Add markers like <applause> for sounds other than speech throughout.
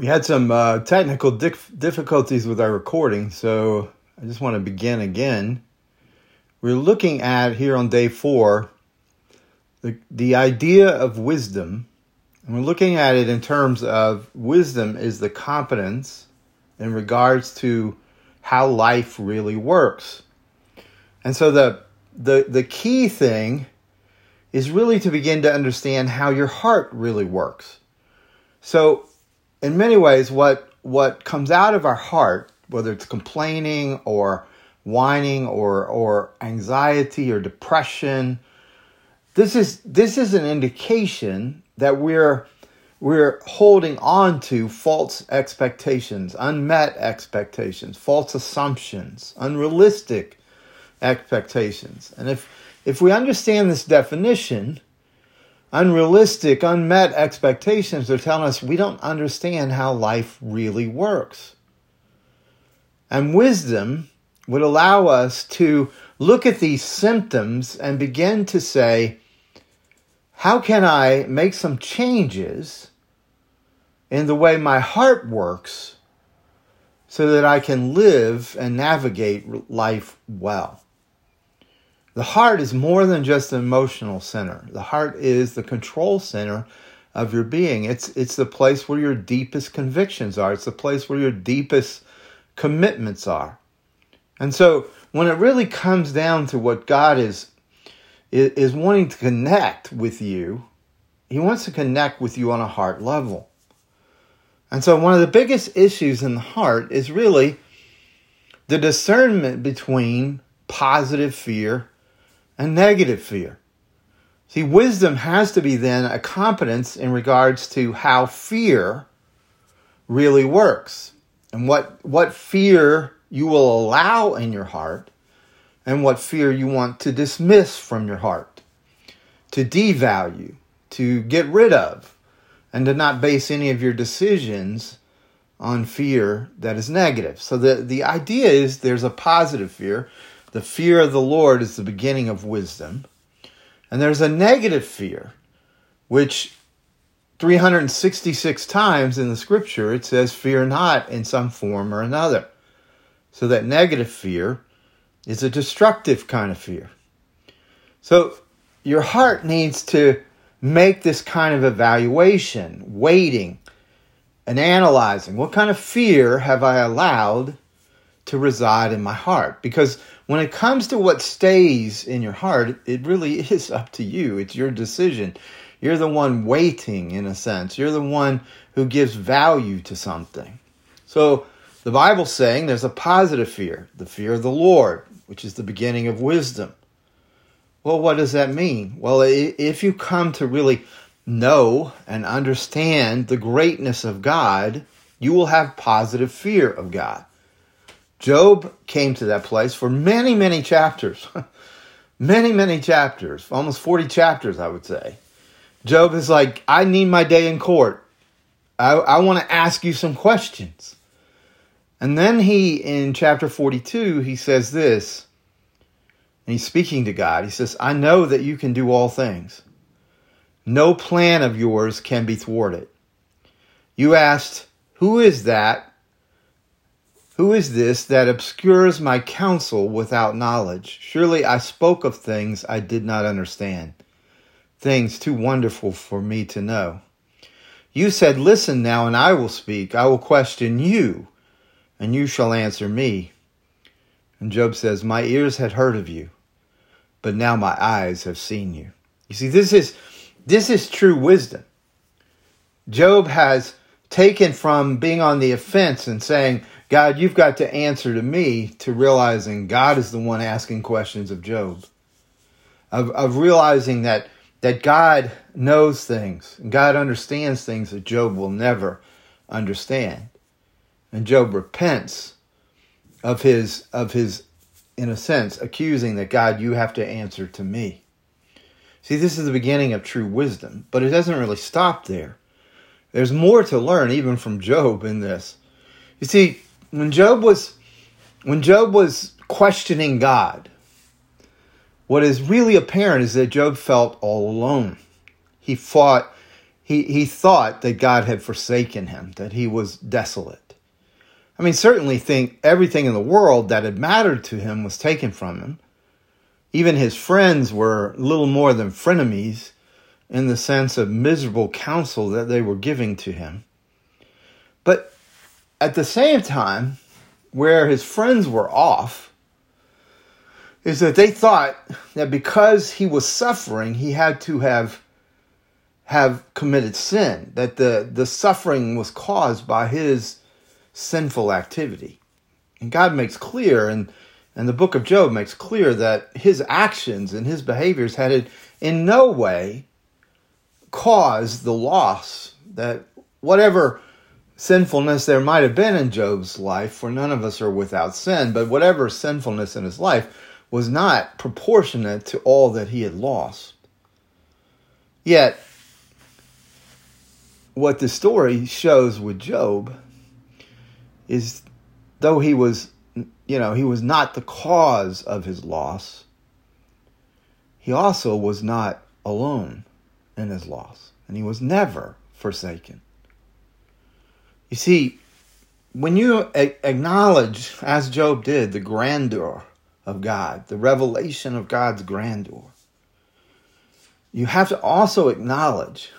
We had some uh, technical dif- difficulties with our recording, so I just want to begin again. We're looking at here on day four the, the idea of wisdom, and we're looking at it in terms of wisdom is the competence in regards to how life really works. And so the the the key thing is really to begin to understand how your heart really works. So in many ways what what comes out of our heart, whether it's complaining or whining or or anxiety or depression, this is this is an indication that we're we're holding on to false expectations, unmet expectations, false assumptions, unrealistic expectations. And if if we understand this definition, unrealistic, unmet expectations. They're telling us we don't understand how life really works. And wisdom would allow us to look at these symptoms and begin to say, how can I make some changes in the way my heart works so that I can live and navigate life well. The heart is more than just an emotional center. The heart is the control center of your being. It's it's the place where your deepest convictions are. It's the place where your deepest commitments are. And so when it really comes down to what God is is wanting to connect with you, he wants to connect with you on a heart level. And so, one of the biggest issues in the heart is really the discernment between positive fear and negative fear. See, wisdom has to be then a competence in regards to how fear really works and what, what fear you will allow in your heart and what fear you want to dismiss from your heart, to devalue, to get rid of and to not base any of your decisions on fear that is negative. So the, the idea is there's a positive fear. The fear of the Lord is the beginning of wisdom. And there's a negative fear, which 366 times in the scripture it says, Fear not in some form or another. So that negative fear is a destructive kind of fear. So your heart needs to make this kind of evaluation, waiting and analyzing what kind of fear have I allowed to reside in my heart? Because when it comes to what stays in your heart, it really <laughs> is up to you. It's your decision. You're the one waiting, in a sense. You're the one who gives value to something. So the Bible's saying there's a positive fear, the fear of the Lord, which is the beginning of wisdom. Well, what does that mean? Well, if you come to really know and understand the greatness of God, you will have positive fear of God. Job came to that place for many, many chapters. <laughs> many, many chapters, almost 40 chapters, I would say. Job is like, I need my day in court. I, I want to ask you some questions. And then he, in chapter 42, he says this and he's speaking to God. He says, I know that you can do all things. No plan of yours can be thwarted. You asked, Who is that? Who is this that obscures my counsel without knowledge? Surely I spoke of things I did not understand, things too wonderful for me to know. You said, Listen now, and I will speak. I will question you, and you shall answer me. And Job says, My ears had heard of you but now my eyes have seen you. You see, this is this is true wisdom. Job has taken from being on the offense and saying, God, you've got to answer to me, to realizing God is the one asking questions of Job. Of, of realizing that, that God knows things, God understands things that Job will never understand. And Job repents of his, of his in a sense, accusing that God, you have to answer to me. See, this is the beginning of true wisdom, but it doesn't really stop there. There's more to learn even from Job in this. You see, when Job was when Job was questioning God, what is really apparent is that Job felt all alone. He fought he, he thought that God had forsaken him, that he was desolate. I mean, certainly think everything in the world that had mattered to him was taken from him. Even his friends were little more than frenemies in the sense of miserable counsel that they were giving to him. At the same time, where his friends were off, is that they thought that because he was suffering, he had to have have committed sin, that the, the suffering was caused by his sinful activity. And God makes clear, and, and the book of Job makes clear that his actions and his behaviors had in no way caused the loss that whatever sinfulness there might have been in Job's life, for none of us are without sin, but whatever sinfulness in his life was not proportionate to all that he had lost. Yet, what the story shows with Job is though he was, you know, he was not the cause of his loss, he also was not alone in his loss, and he was never forsaken. You see, when you acknowledge, as Job did, the grandeur of God, the revelation of God's grandeur, you have to also acknowledge,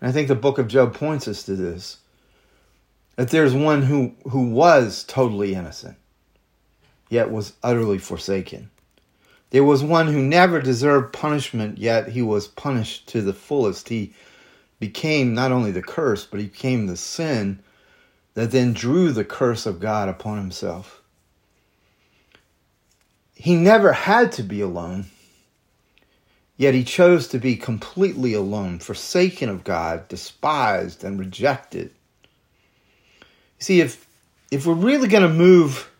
and I think the book of Job points us to this, that there's one who, who was totally innocent, yet was utterly forsaken. There was one who never deserved punishment, yet he was punished to the fullest. He became not only the curse, but he became the sin that then drew the curse of God upon himself. He never had to be alone, yet he chose to be completely alone, forsaken of God, despised and rejected. You See, if if we're really going to move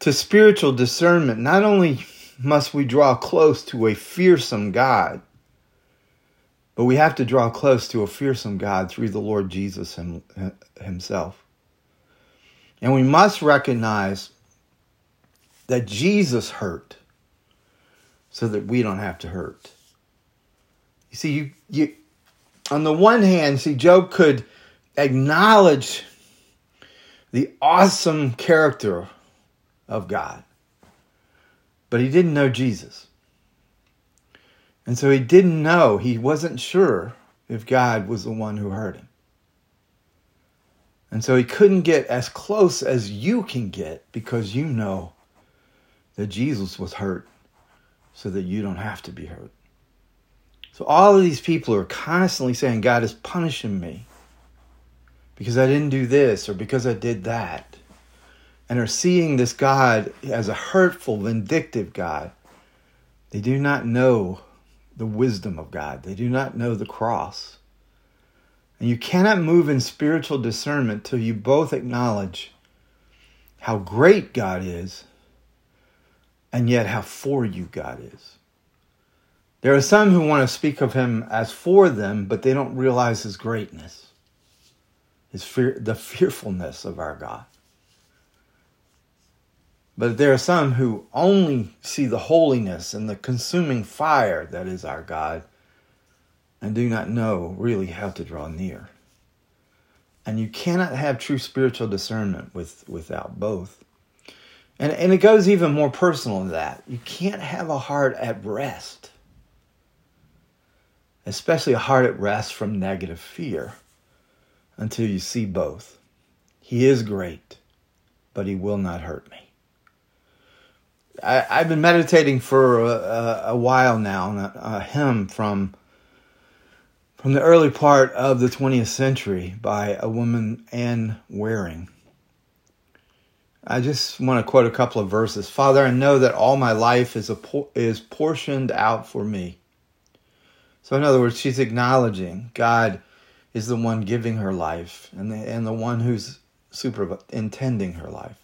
to spiritual discernment, not only must we draw close to a fearsome God, but we have to draw close to a fearsome God through the Lord Jesus him, himself. And we must recognize that Jesus hurt so that we don't have to hurt. You see, you, you on the one hand, see, Job could acknowledge the awesome character of God, but he didn't know Jesus. And so he didn't know, he wasn't sure if God was the one who hurt him. And so he couldn't get as close as you can get because you know that Jesus was hurt so that you don't have to be hurt. So all of these people are constantly saying, God is punishing me because I didn't do this or because I did that. And are seeing this God as a hurtful, vindictive God. They do not know the wisdom of God. They do not know the cross. And you cannot move in spiritual discernment till you both acknowledge how great God is and yet how for you God is. There are some who want to speak of him as for them, but they don't realize his greatness, his fear, the fearfulness of our God. But there are some who only see the holiness and the consuming fire that is our God and do not know really how to draw near. And you cannot have true spiritual discernment with, without both. And, and it goes even more personal than that. You can't have a heart at rest, especially a heart at rest from negative fear, until you see both. He is great, but he will not hurt me. I, have been meditating for a, a, while now on a, a, hymn from from the early part of the 20th century by a woman, Anne Waring. I just want to quote a couple of verses. Father, I know that all my life is a is portioned out for me. So, in other words, she's acknowledging God is the one giving her life and the, and the one who's super intending her life.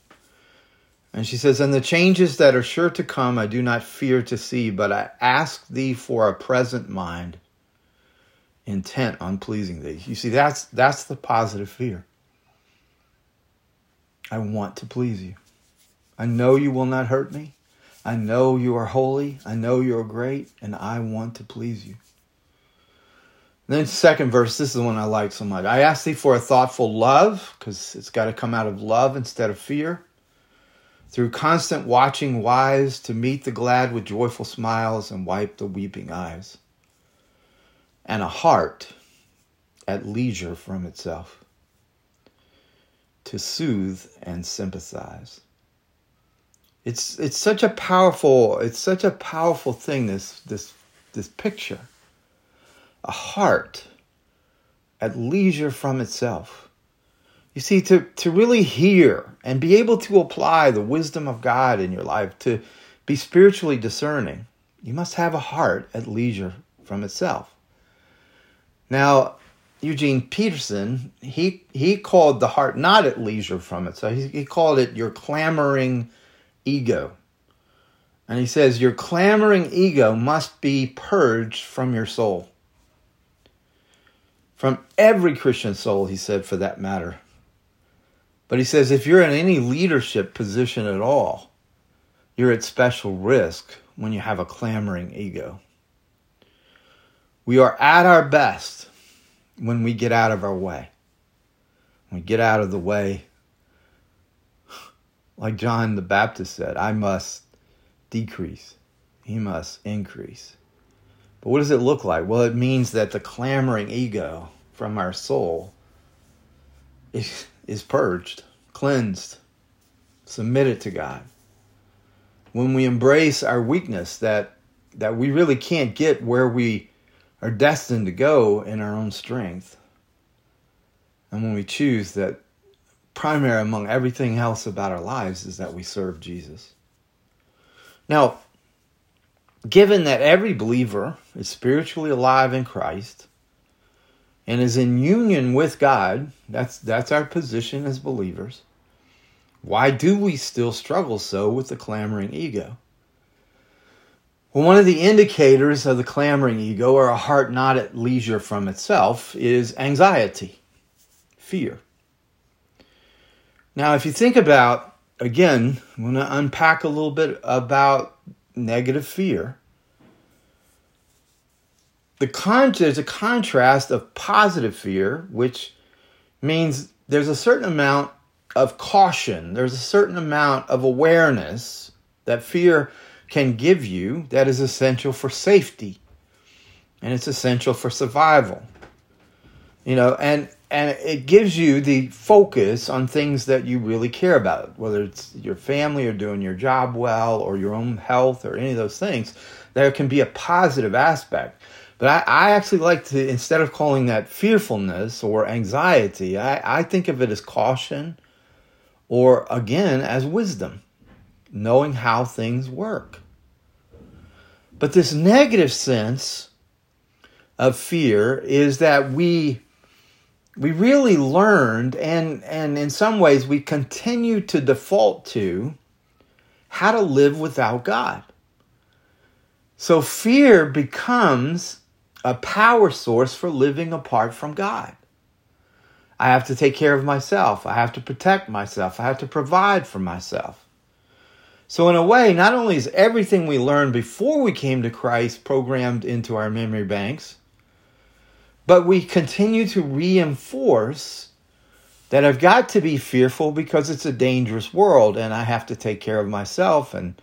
And she says, And the changes that are sure to come I do not fear to see, but I ask thee for a present mind intent on pleasing thee. You see, that's that's the positive fear. I want to please you. I know you will not hurt me. I know you are holy. I know you are great, and I want to please you. And then second verse, this is the one I like so much. I ask thee for a thoughtful love, because it's got to come out of love instead of fear. Through constant watching wise to meet the glad with joyful smiles and wipe the weeping eyes. And a heart at leisure from itself to soothe and sympathize. It's it's such a powerful it's such a powerful thing this this this picture. A heart at leisure from itself. You see, to, to really hear and be able to apply the wisdom of God in your life, to be spiritually discerning, you must have a heart at leisure from itself. Now, Eugene Peterson, he he called the heart not at leisure from it. So he, he called it your clamoring ego. And he says your clamoring ego must be purged from your soul. From every Christian soul, he said, for that matter. But he says if you're in any leadership position at all, you're at special risk when you have a clamoring ego. We are at our best when we get out of our way. When we get out of the way, <sighs> like John the Baptist said, I must decrease, he must increase. But what does it look like? Well, it means that the clamoring ego from our soul is, is purged, cleansed, submitted to God. When we embrace our weakness, that, that we really can't get where we are destined to go in our own strength. And when we choose that primary among everything else about our lives is that we serve Jesus. Now, given that every believer is spiritually alive in Christ and is in union with God, that's that's our position as believers. Why do we still struggle so with the clamoring ego? Well, one of the indicators of the clamoring ego or a heart not at leisure from itself is anxiety, fear. Now, if you think about, again, I'm going to unpack a little bit about negative fear. The con- there's a contrast of positive fear, which means there's a certain amount of caution, there's a certain amount of awareness that fear can give you that is essential for safety and it's essential for survival. You know, and and it gives you the focus on things that you really care about, whether it's your family or doing your job well or your own health or any of those things. There can be a positive aspect. But I, I actually like to, instead of calling that fearfulness or anxiety, I, I think of it as caution or, again, as wisdom, knowing how things work. But this negative sense of fear is that we we really learned and and in some ways we continue to default to how to live without God. So fear becomes a power source for living apart from God. I have to take care of myself. I have to protect myself. I have to provide for myself. So, in a way, not only is everything we learned before we came to Christ programmed into our memory banks, but we continue to reinforce that I've got to be fearful because it's a dangerous world and I have to take care of myself and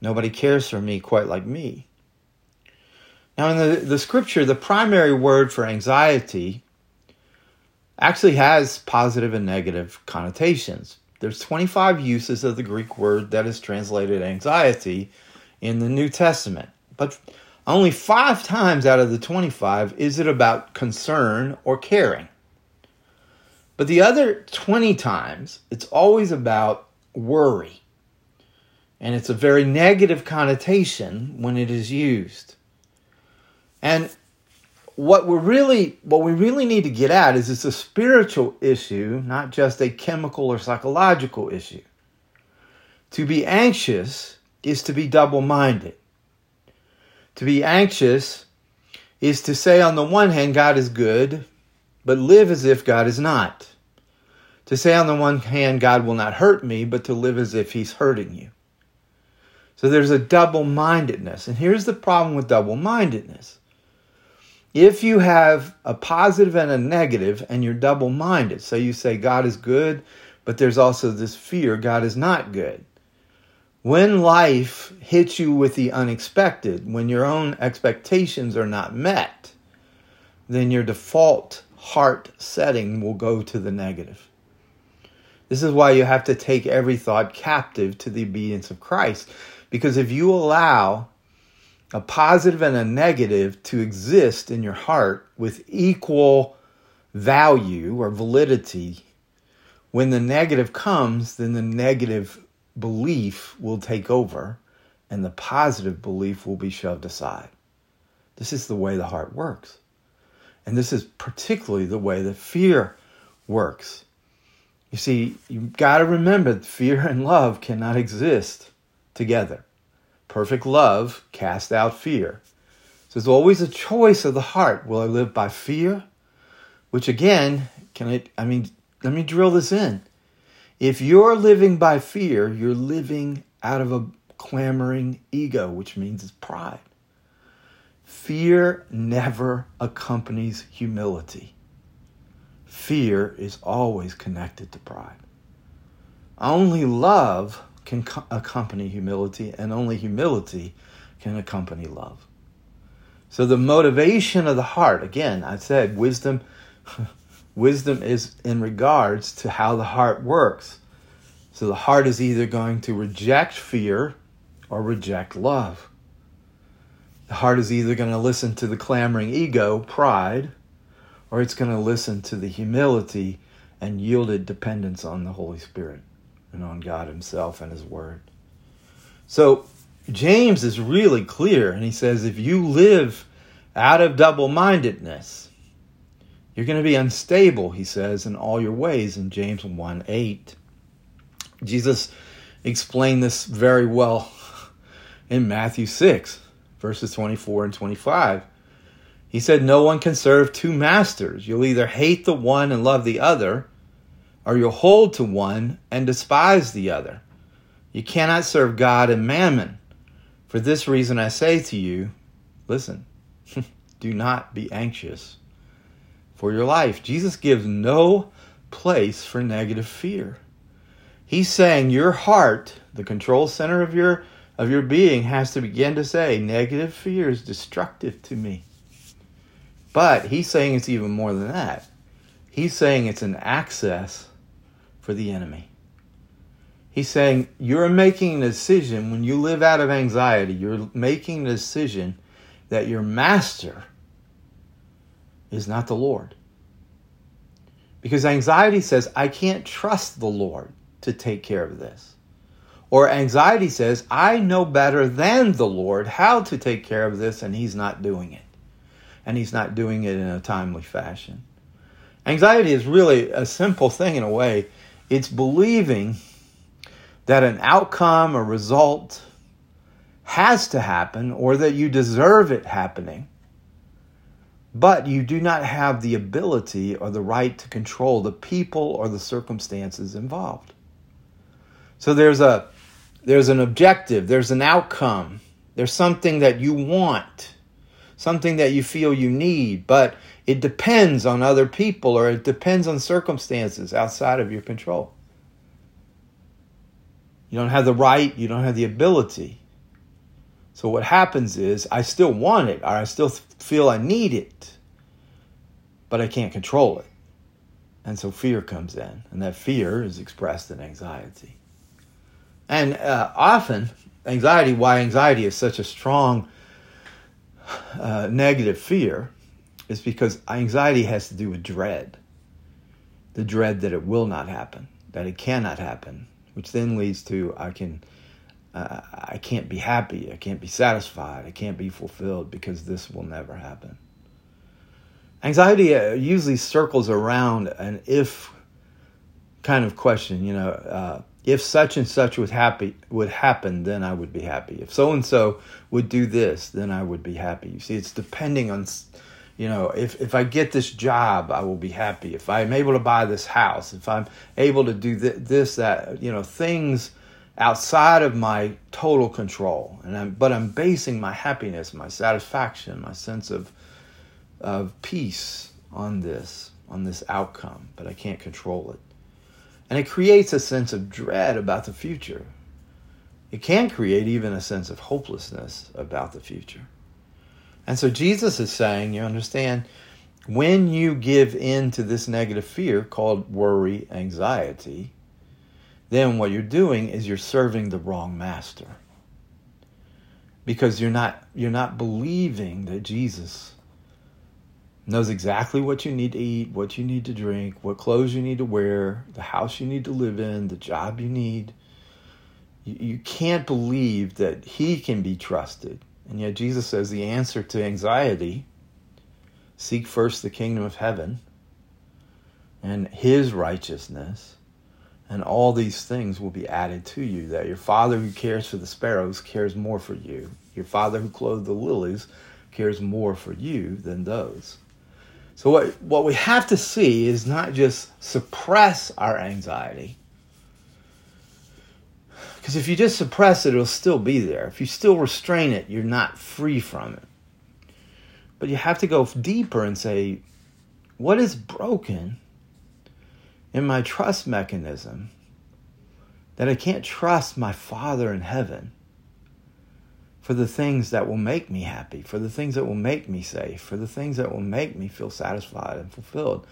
nobody cares for me quite like me. Now, in the, the scripture, the primary word for anxiety actually has positive and negative connotations. There's 25 uses of the Greek word that is translated anxiety in the New Testament. But only five times out of the 25 is it about concern or caring. But the other 20 times, it's always about worry. And it's a very negative connotation when it is used. And what we really what we really need to get at is it's a spiritual issue, not just a chemical or psychological issue. To be anxious is to be double-minded. To be anxious is to say on the one hand God is good, but live as if God is not. To say on the one hand God will not hurt me, but to live as if he's hurting you. So there's a double mindedness. And here's the problem with double mindedness If you have a positive and a negative and you're double minded, so you say God is good, but there's also this fear God is not good. When life hits you with the unexpected, when your own expectations are not met, then your default heart setting will go to the negative. This is why you have to take every thought captive to the obedience of Christ. Because if you allow a positive and a negative to exist in your heart with equal value or validity, when the negative comes, then the negative belief will take over and the positive belief will be shoved aside. This is the way the heart works. And this is particularly the way that fear works. You see, you've got to remember that fear and love cannot exist together. Perfect love casts out fear. So there's always a choice of the heart. Will I live by fear? Which again, can I, I mean, let me drill this in. If you're living by fear, you're living out of a clamoring ego, which means it's pride. Fear never accompanies humility. Fear is always connected to pride. Only love can co- accompany humility, and only humility can accompany love. So the motivation of the heart, again, I said wisdom <laughs> wisdom is in regards to how the heart works. So the heart is either going to reject fear or reject love. The heart is either going to listen to the clamoring ego, pride, or it's going to listen to the humility and yielded dependence on the Holy Spirit and on God Himself and His Word. So James is really clear, and he says if you live out of double mindedness, you're going to be unstable, he says, in all your ways in James 1 8. Jesus explained this very well in Matthew 6, verses 24 and 25. He said, No one can serve two masters. You'll either hate the one and love the other, or you'll hold to one and despise the other. You cannot serve God and mammon. For this reason I say to you, listen, <laughs> do not be anxious for your life. Jesus gives no place for negative fear. He's saying your heart, the control center of your of your being has to begin to say negative fear is destructive to me. But he's saying it's even more than that. He's saying it's an access for the enemy. He's saying you're making a decision when you live out of anxiety, you're making a decision that your master is not the Lord. Because anxiety says, I can't trust the Lord to take care of this. Or anxiety says, I know better than the Lord how to take care of this, and He's not doing it. And He's not doing it in a timely fashion. Anxiety is really a simple thing in a way. It's believing that an outcome or result has to happen or that you deserve it happening, but you do not have the ability or the right to control the people or the circumstances involved. So there's a there's an objective, there's an outcome, there's something that you want, something that you feel you need, but it depends on other people or it depends on circumstances outside of your control. You don't have the right, you don't have the ability. So what happens is I still want it or I still feel I need it, but I can't control it. And so fear comes in, and that fear is expressed in anxiety. And uh, often, anxiety, why anxiety is such a strong uh, negative fear, is because anxiety has to do with dread. The dread that it will not happen, that it cannot happen, which then leads to I can uh, I can't be happy, I can't be satisfied, I can't be fulfilled because this will never happen. Anxiety uh, usually circles around an if kind of question, you know, uh, if such and such would happy would happen, then I would be happy. If so and so would do this, then I would be happy. You see, it's depending on you know, if, if I get this job, I will be happy. If I'm able to buy this house, if I'm able to do th- this, that, you know, things outside of my total control. And I'm, but I'm basing my happiness, my satisfaction, my sense of of peace on this, on this outcome, but I can't control it. And it creates a sense of dread about the future. It can create even a sense of hopelessness about the future. And so Jesus is saying, you understand, when you give in to this negative fear called worry, anxiety, then what you're doing is you're serving the wrong master. Because you're not you're not believing that Jesus knows exactly what you need to eat, what you need to drink, what clothes you need to wear, the house you need to live in, the job you need. You, you can't believe that he can be trusted. And yet Jesus says the answer to anxiety seek first the kingdom of heaven and his righteousness and all these things will be added to you that your father who cares for the sparrows cares more for you your father who clothed the lilies cares more for you than those so what, what we have to see is not just suppress our anxiety. Because if you just suppress it, it'll still be there. If you still restrain it, you're not free from it. But you have to go deeper and say, what is broken in my trust mechanism that I can't trust my Father in heaven for the things that will make me happy, for the things that will make me safe, for the things that will make me feel satisfied and fulfilled.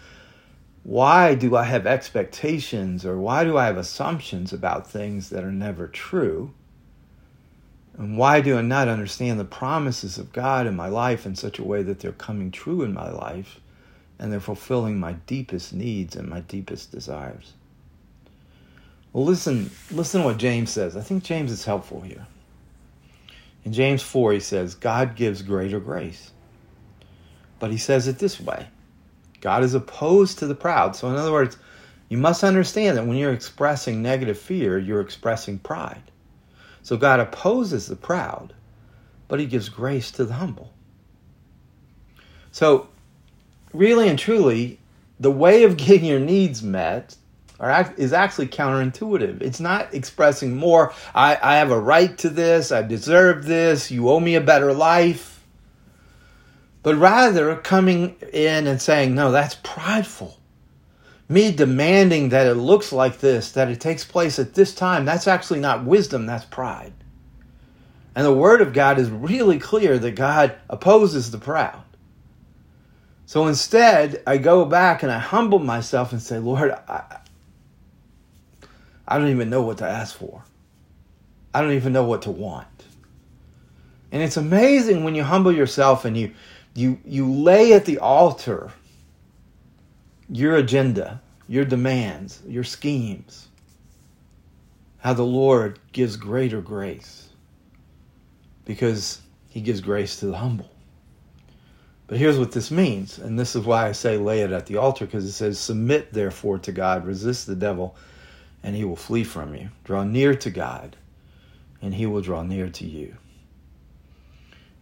Why do I have expectations or why do I have assumptions about things that are never true? And why do I not understand the promises of God in my life in such a way that they're coming true in my life and they're fulfilling my deepest needs and my deepest desires? Well, listen, listen to what James says. I think James is helpful here. In James 4, he says, God gives greater grace. But he says it this way God is opposed to the proud. So, in other words, you must understand that when you're expressing negative fear, you're expressing pride. So, God opposes the proud, but he gives grace to the humble. So, really and truly, the way of <laughs> getting your needs met are, is actually counterintuitive. It's not expressing more, I, I have a right to this, I deserve this, you owe me a better life. But rather coming in and saying, no, that's prideful. Me demanding that it looks like this, that it takes place at this time, that's actually not wisdom, that's pride. And the Word of God is really clear that God opposes the proud. So instead, I go back and I humble myself and say, Lord, I, I don't even know what to ask for. I don't even know what to want. And it's amazing when you humble yourself and you you you lay at the altar your agenda, your demands, your schemes. How the Lord gives greater grace. Because he gives grace to the humble. But here's what this means, and this is why I say lay it at the altar, because it says, Submit therefore to God, resist the devil, and he will flee from you. Draw near to God, and he will draw near to you.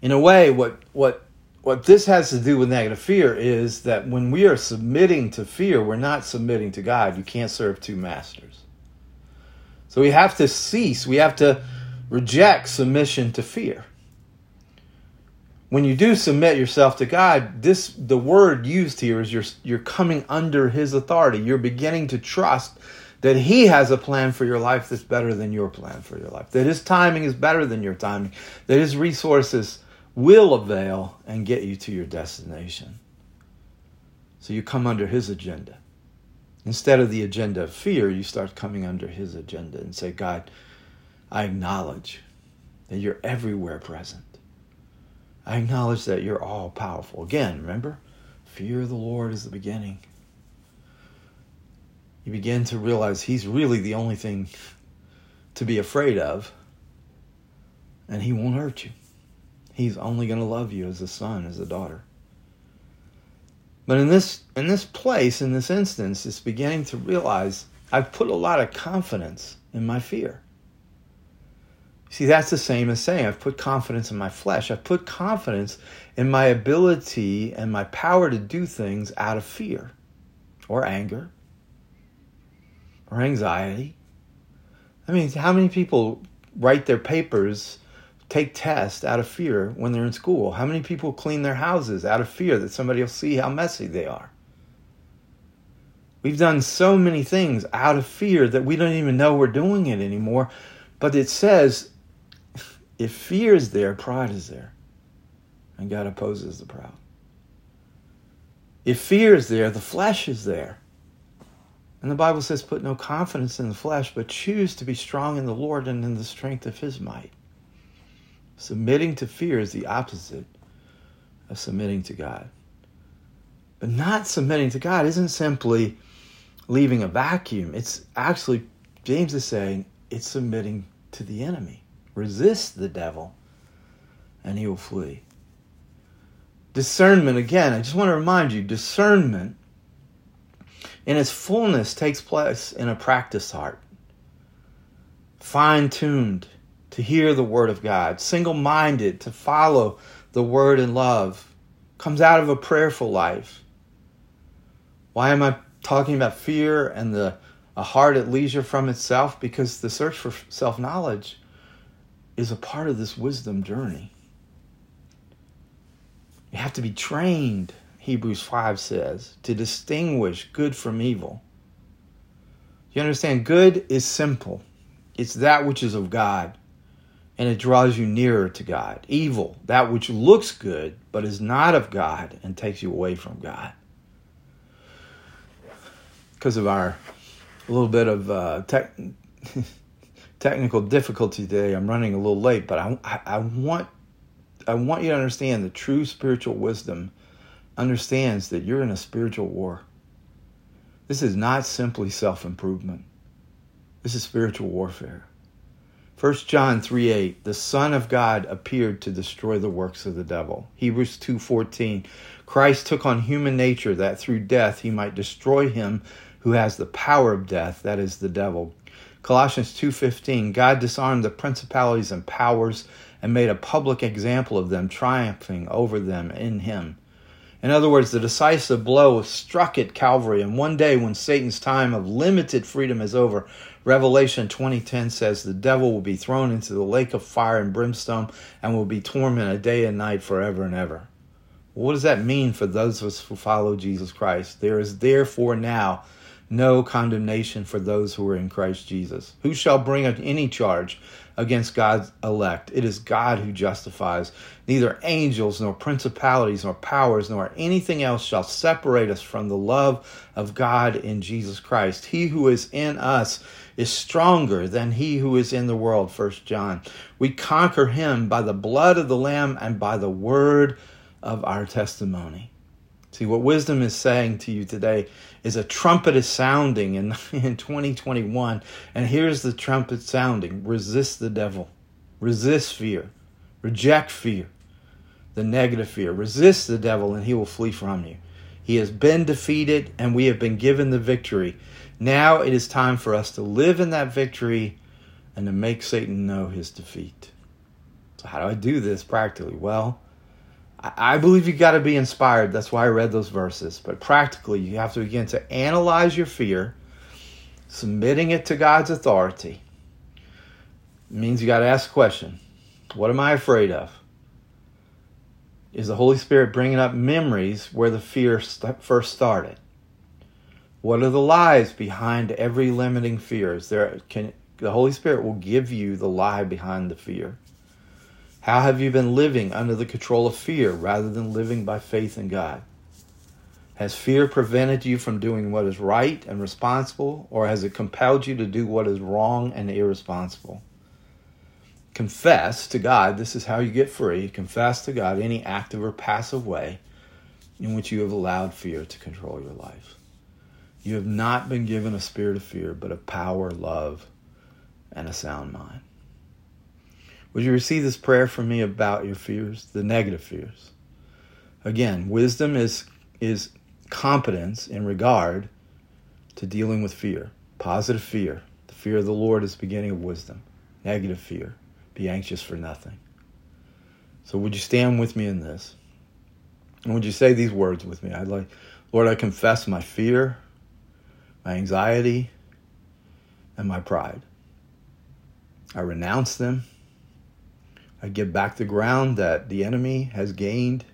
In a way, what, what, what this has to do with negative fear is that when we are submitting to fear, we're not submitting to God. You can't serve two masters. So we have to cease, we have to reject submission to fear. When you do submit yourself to God, this the word used here is you're you're coming under his authority. You're beginning to trust that He has a plan for your life that's better than your plan for your life, that His timing is better than your timing, that His resources will avail and get you to your destination. So you come under His agenda. Instead of the agenda of fear, you start coming under His agenda and say, God, I acknowledge that you're everywhere present. I acknowledge that you're all powerful. Again, remember, fear of the Lord is the beginning you begin to realize he's really the only thing to be afraid of, and he won't hurt you. He's only going to love you as a son, as a daughter. But in this in this place, in this instance, it's beginning to realize I've put a lot of confidence in my fear. See, that's the same as saying I've put confidence in my flesh. I've put confidence in my ability and my power to do things out of fear or anger or anxiety. I mean, how many people write their papers take tests out of fear when they're in school? How many people clean their houses out of fear that somebody will see how messy they are? We've done so many things out of fear that we don't even know we're doing it anymore. But it says if fear is there, pride is there. And God opposes the proud. If fear is there, the flesh is there. And the Bible says, put no confidence in the flesh, but choose to be strong in the Lord and in the strength of his might. Submitting to fear is the opposite of submitting to God. But not submitting to God isn't simply leaving a vacuum. It's actually, James is saying, it's submitting to the enemy. Resist the devil, and he will flee. Discernment, again, I just want to remind you discernment in its fullness takes place in a practice heart, fine tuned to hear the word of God, single minded to follow the word in love, comes out of a prayerful life. Why am I talking about fear and the a heart at leisure from itself? Because the search for self knowledge is a part of this wisdom journey. You have to be trained Hebrews 5 says, to distinguish good from evil. You understand, good is simple, it's that which is of God, and it draws you nearer to God. Evil, that which looks good, but is not of God and takes you away from God. Because of our little bit of uh, tech, <laughs> technical difficulty today, I'm running a little late, but I, I, I want I want you to understand the true spiritual wisdom understands that you're in a spiritual war. This is not simply self improvement, this is spiritual warfare. 1 John 3 8, the Son of God appeared to destroy the works of the devil. Hebrews 2 14, Christ took on human nature that through death he might destroy him who has the power of death, that is the devil. Colossians 2:15 God disarmed the principalities and powers and made a public example of them triumphing over them in him. In other words, the decisive blow was struck at Calvary, and one day when Satan's time of limited freedom is over, Revelation 20:10 says the devil will be thrown into the lake of fire and brimstone and will be tormented day and night forever and ever. What does that mean for those of us who follow Jesus Christ? There is therefore now no condemnation for those who are in Christ Jesus. Who shall bring any charge against God's elect? It is God who justifies. Neither angels, nor principalities, nor powers, nor anything else shall separate us from the love of God in Jesus Christ. He who is in us is stronger than he who is in the world. First John. We conquer him by the blood of the Lamb and by the word of our testimony. See, what wisdom is saying to you today is a trumpet is sounding in, <laughs> in 2021. And here's the trumpet sounding resist the devil, resist fear, reject fear, the negative fear. Resist the devil, and he will flee from you. He has been defeated, and we have been given the victory. Now it is time for us to live in that victory and to make Satan know his defeat. So, how do I do this practically? Well, I believe you got to be inspired. That's why I read those verses. But practically, you have to begin to analyze your fear, submitting it to God's authority. It means you got to ask a question What am I afraid of? Is the Holy Spirit bringing up memories where the fear st- first started? What are the lies behind every limiting fear? Is there can the Holy Spirit will give you the lie behind the fear? How have you been living under the control of fear rather than living by faith in God? Has fear prevented you from doing what is right and responsible, or has it compelled you to do what is wrong and irresponsible? Confess to God, this is how you get free. Confess to God any active or passive way in which you have allowed fear to control your life. You have not been given a spirit of fear, but of power, love, and a sound mind. Would you receive this prayer from me about your fears, the negative fears? Again, wisdom is is competence in regard to dealing with fear. Positive fear. The fear of the Lord is the beginning of wisdom. Negative fear. Be anxious for nothing. So would you stand with me in this? And would you say these words with me? I'd like, Lord, I confess my fear, my anxiety, and my pride. I renounce them I give back the ground that the enemy has gained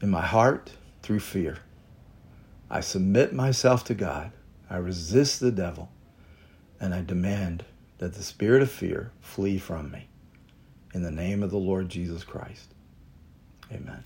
in my heart through fear. I submit myself to God. I resist the devil. And I demand that the spirit of fear flee from me. In the name of the Lord Jesus Christ. Amen.